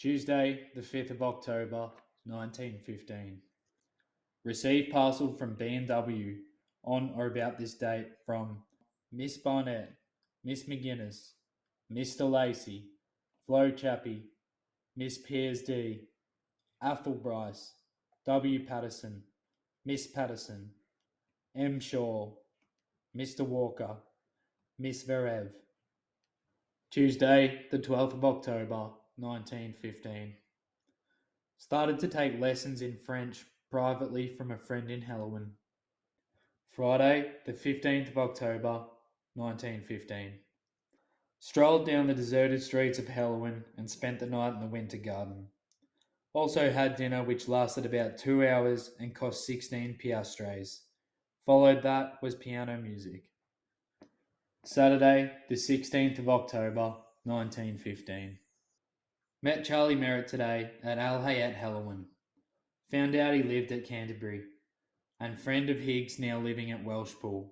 Tuesday, the 5th of October, 1915. Received parcel from B&W on or about this date from Miss Barnett, Miss McGuinness, Mr. Lacey, Flo Chappie, Miss Piers D, Athol Bryce, W. Patterson, Miss Patterson, M. Shaw, Mr. Walker, Miss Verev. Tuesday, the 12th of October, 1915. Started to take lessons in French privately from a friend in Helwan. Friday, the 15th of October, 1915. Strolled down the deserted streets of Helwan and spent the night in the Winter Garden. Also had dinner which lasted about two hours and cost 16 piastres. Followed that was piano music. Saturday, the 16th of October, 1915. Met Charlie Merritt today at Al Hayat Helwan. Found out he lived at Canterbury, and friend of Higgs now living at Welshpool.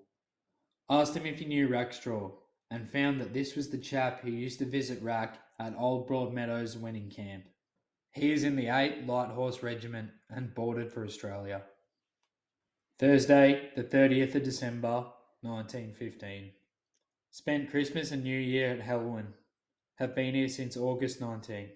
Asked him if he knew Rackstraw, and found that this was the chap who used to visit Rack at Old Broadmeadows winning camp. He is in the 8th Light Horse Regiment and boarded for Australia. Thursday, the 30th of December, 1915. Spent Christmas and New Year at Helwan. Have been here since August 19th.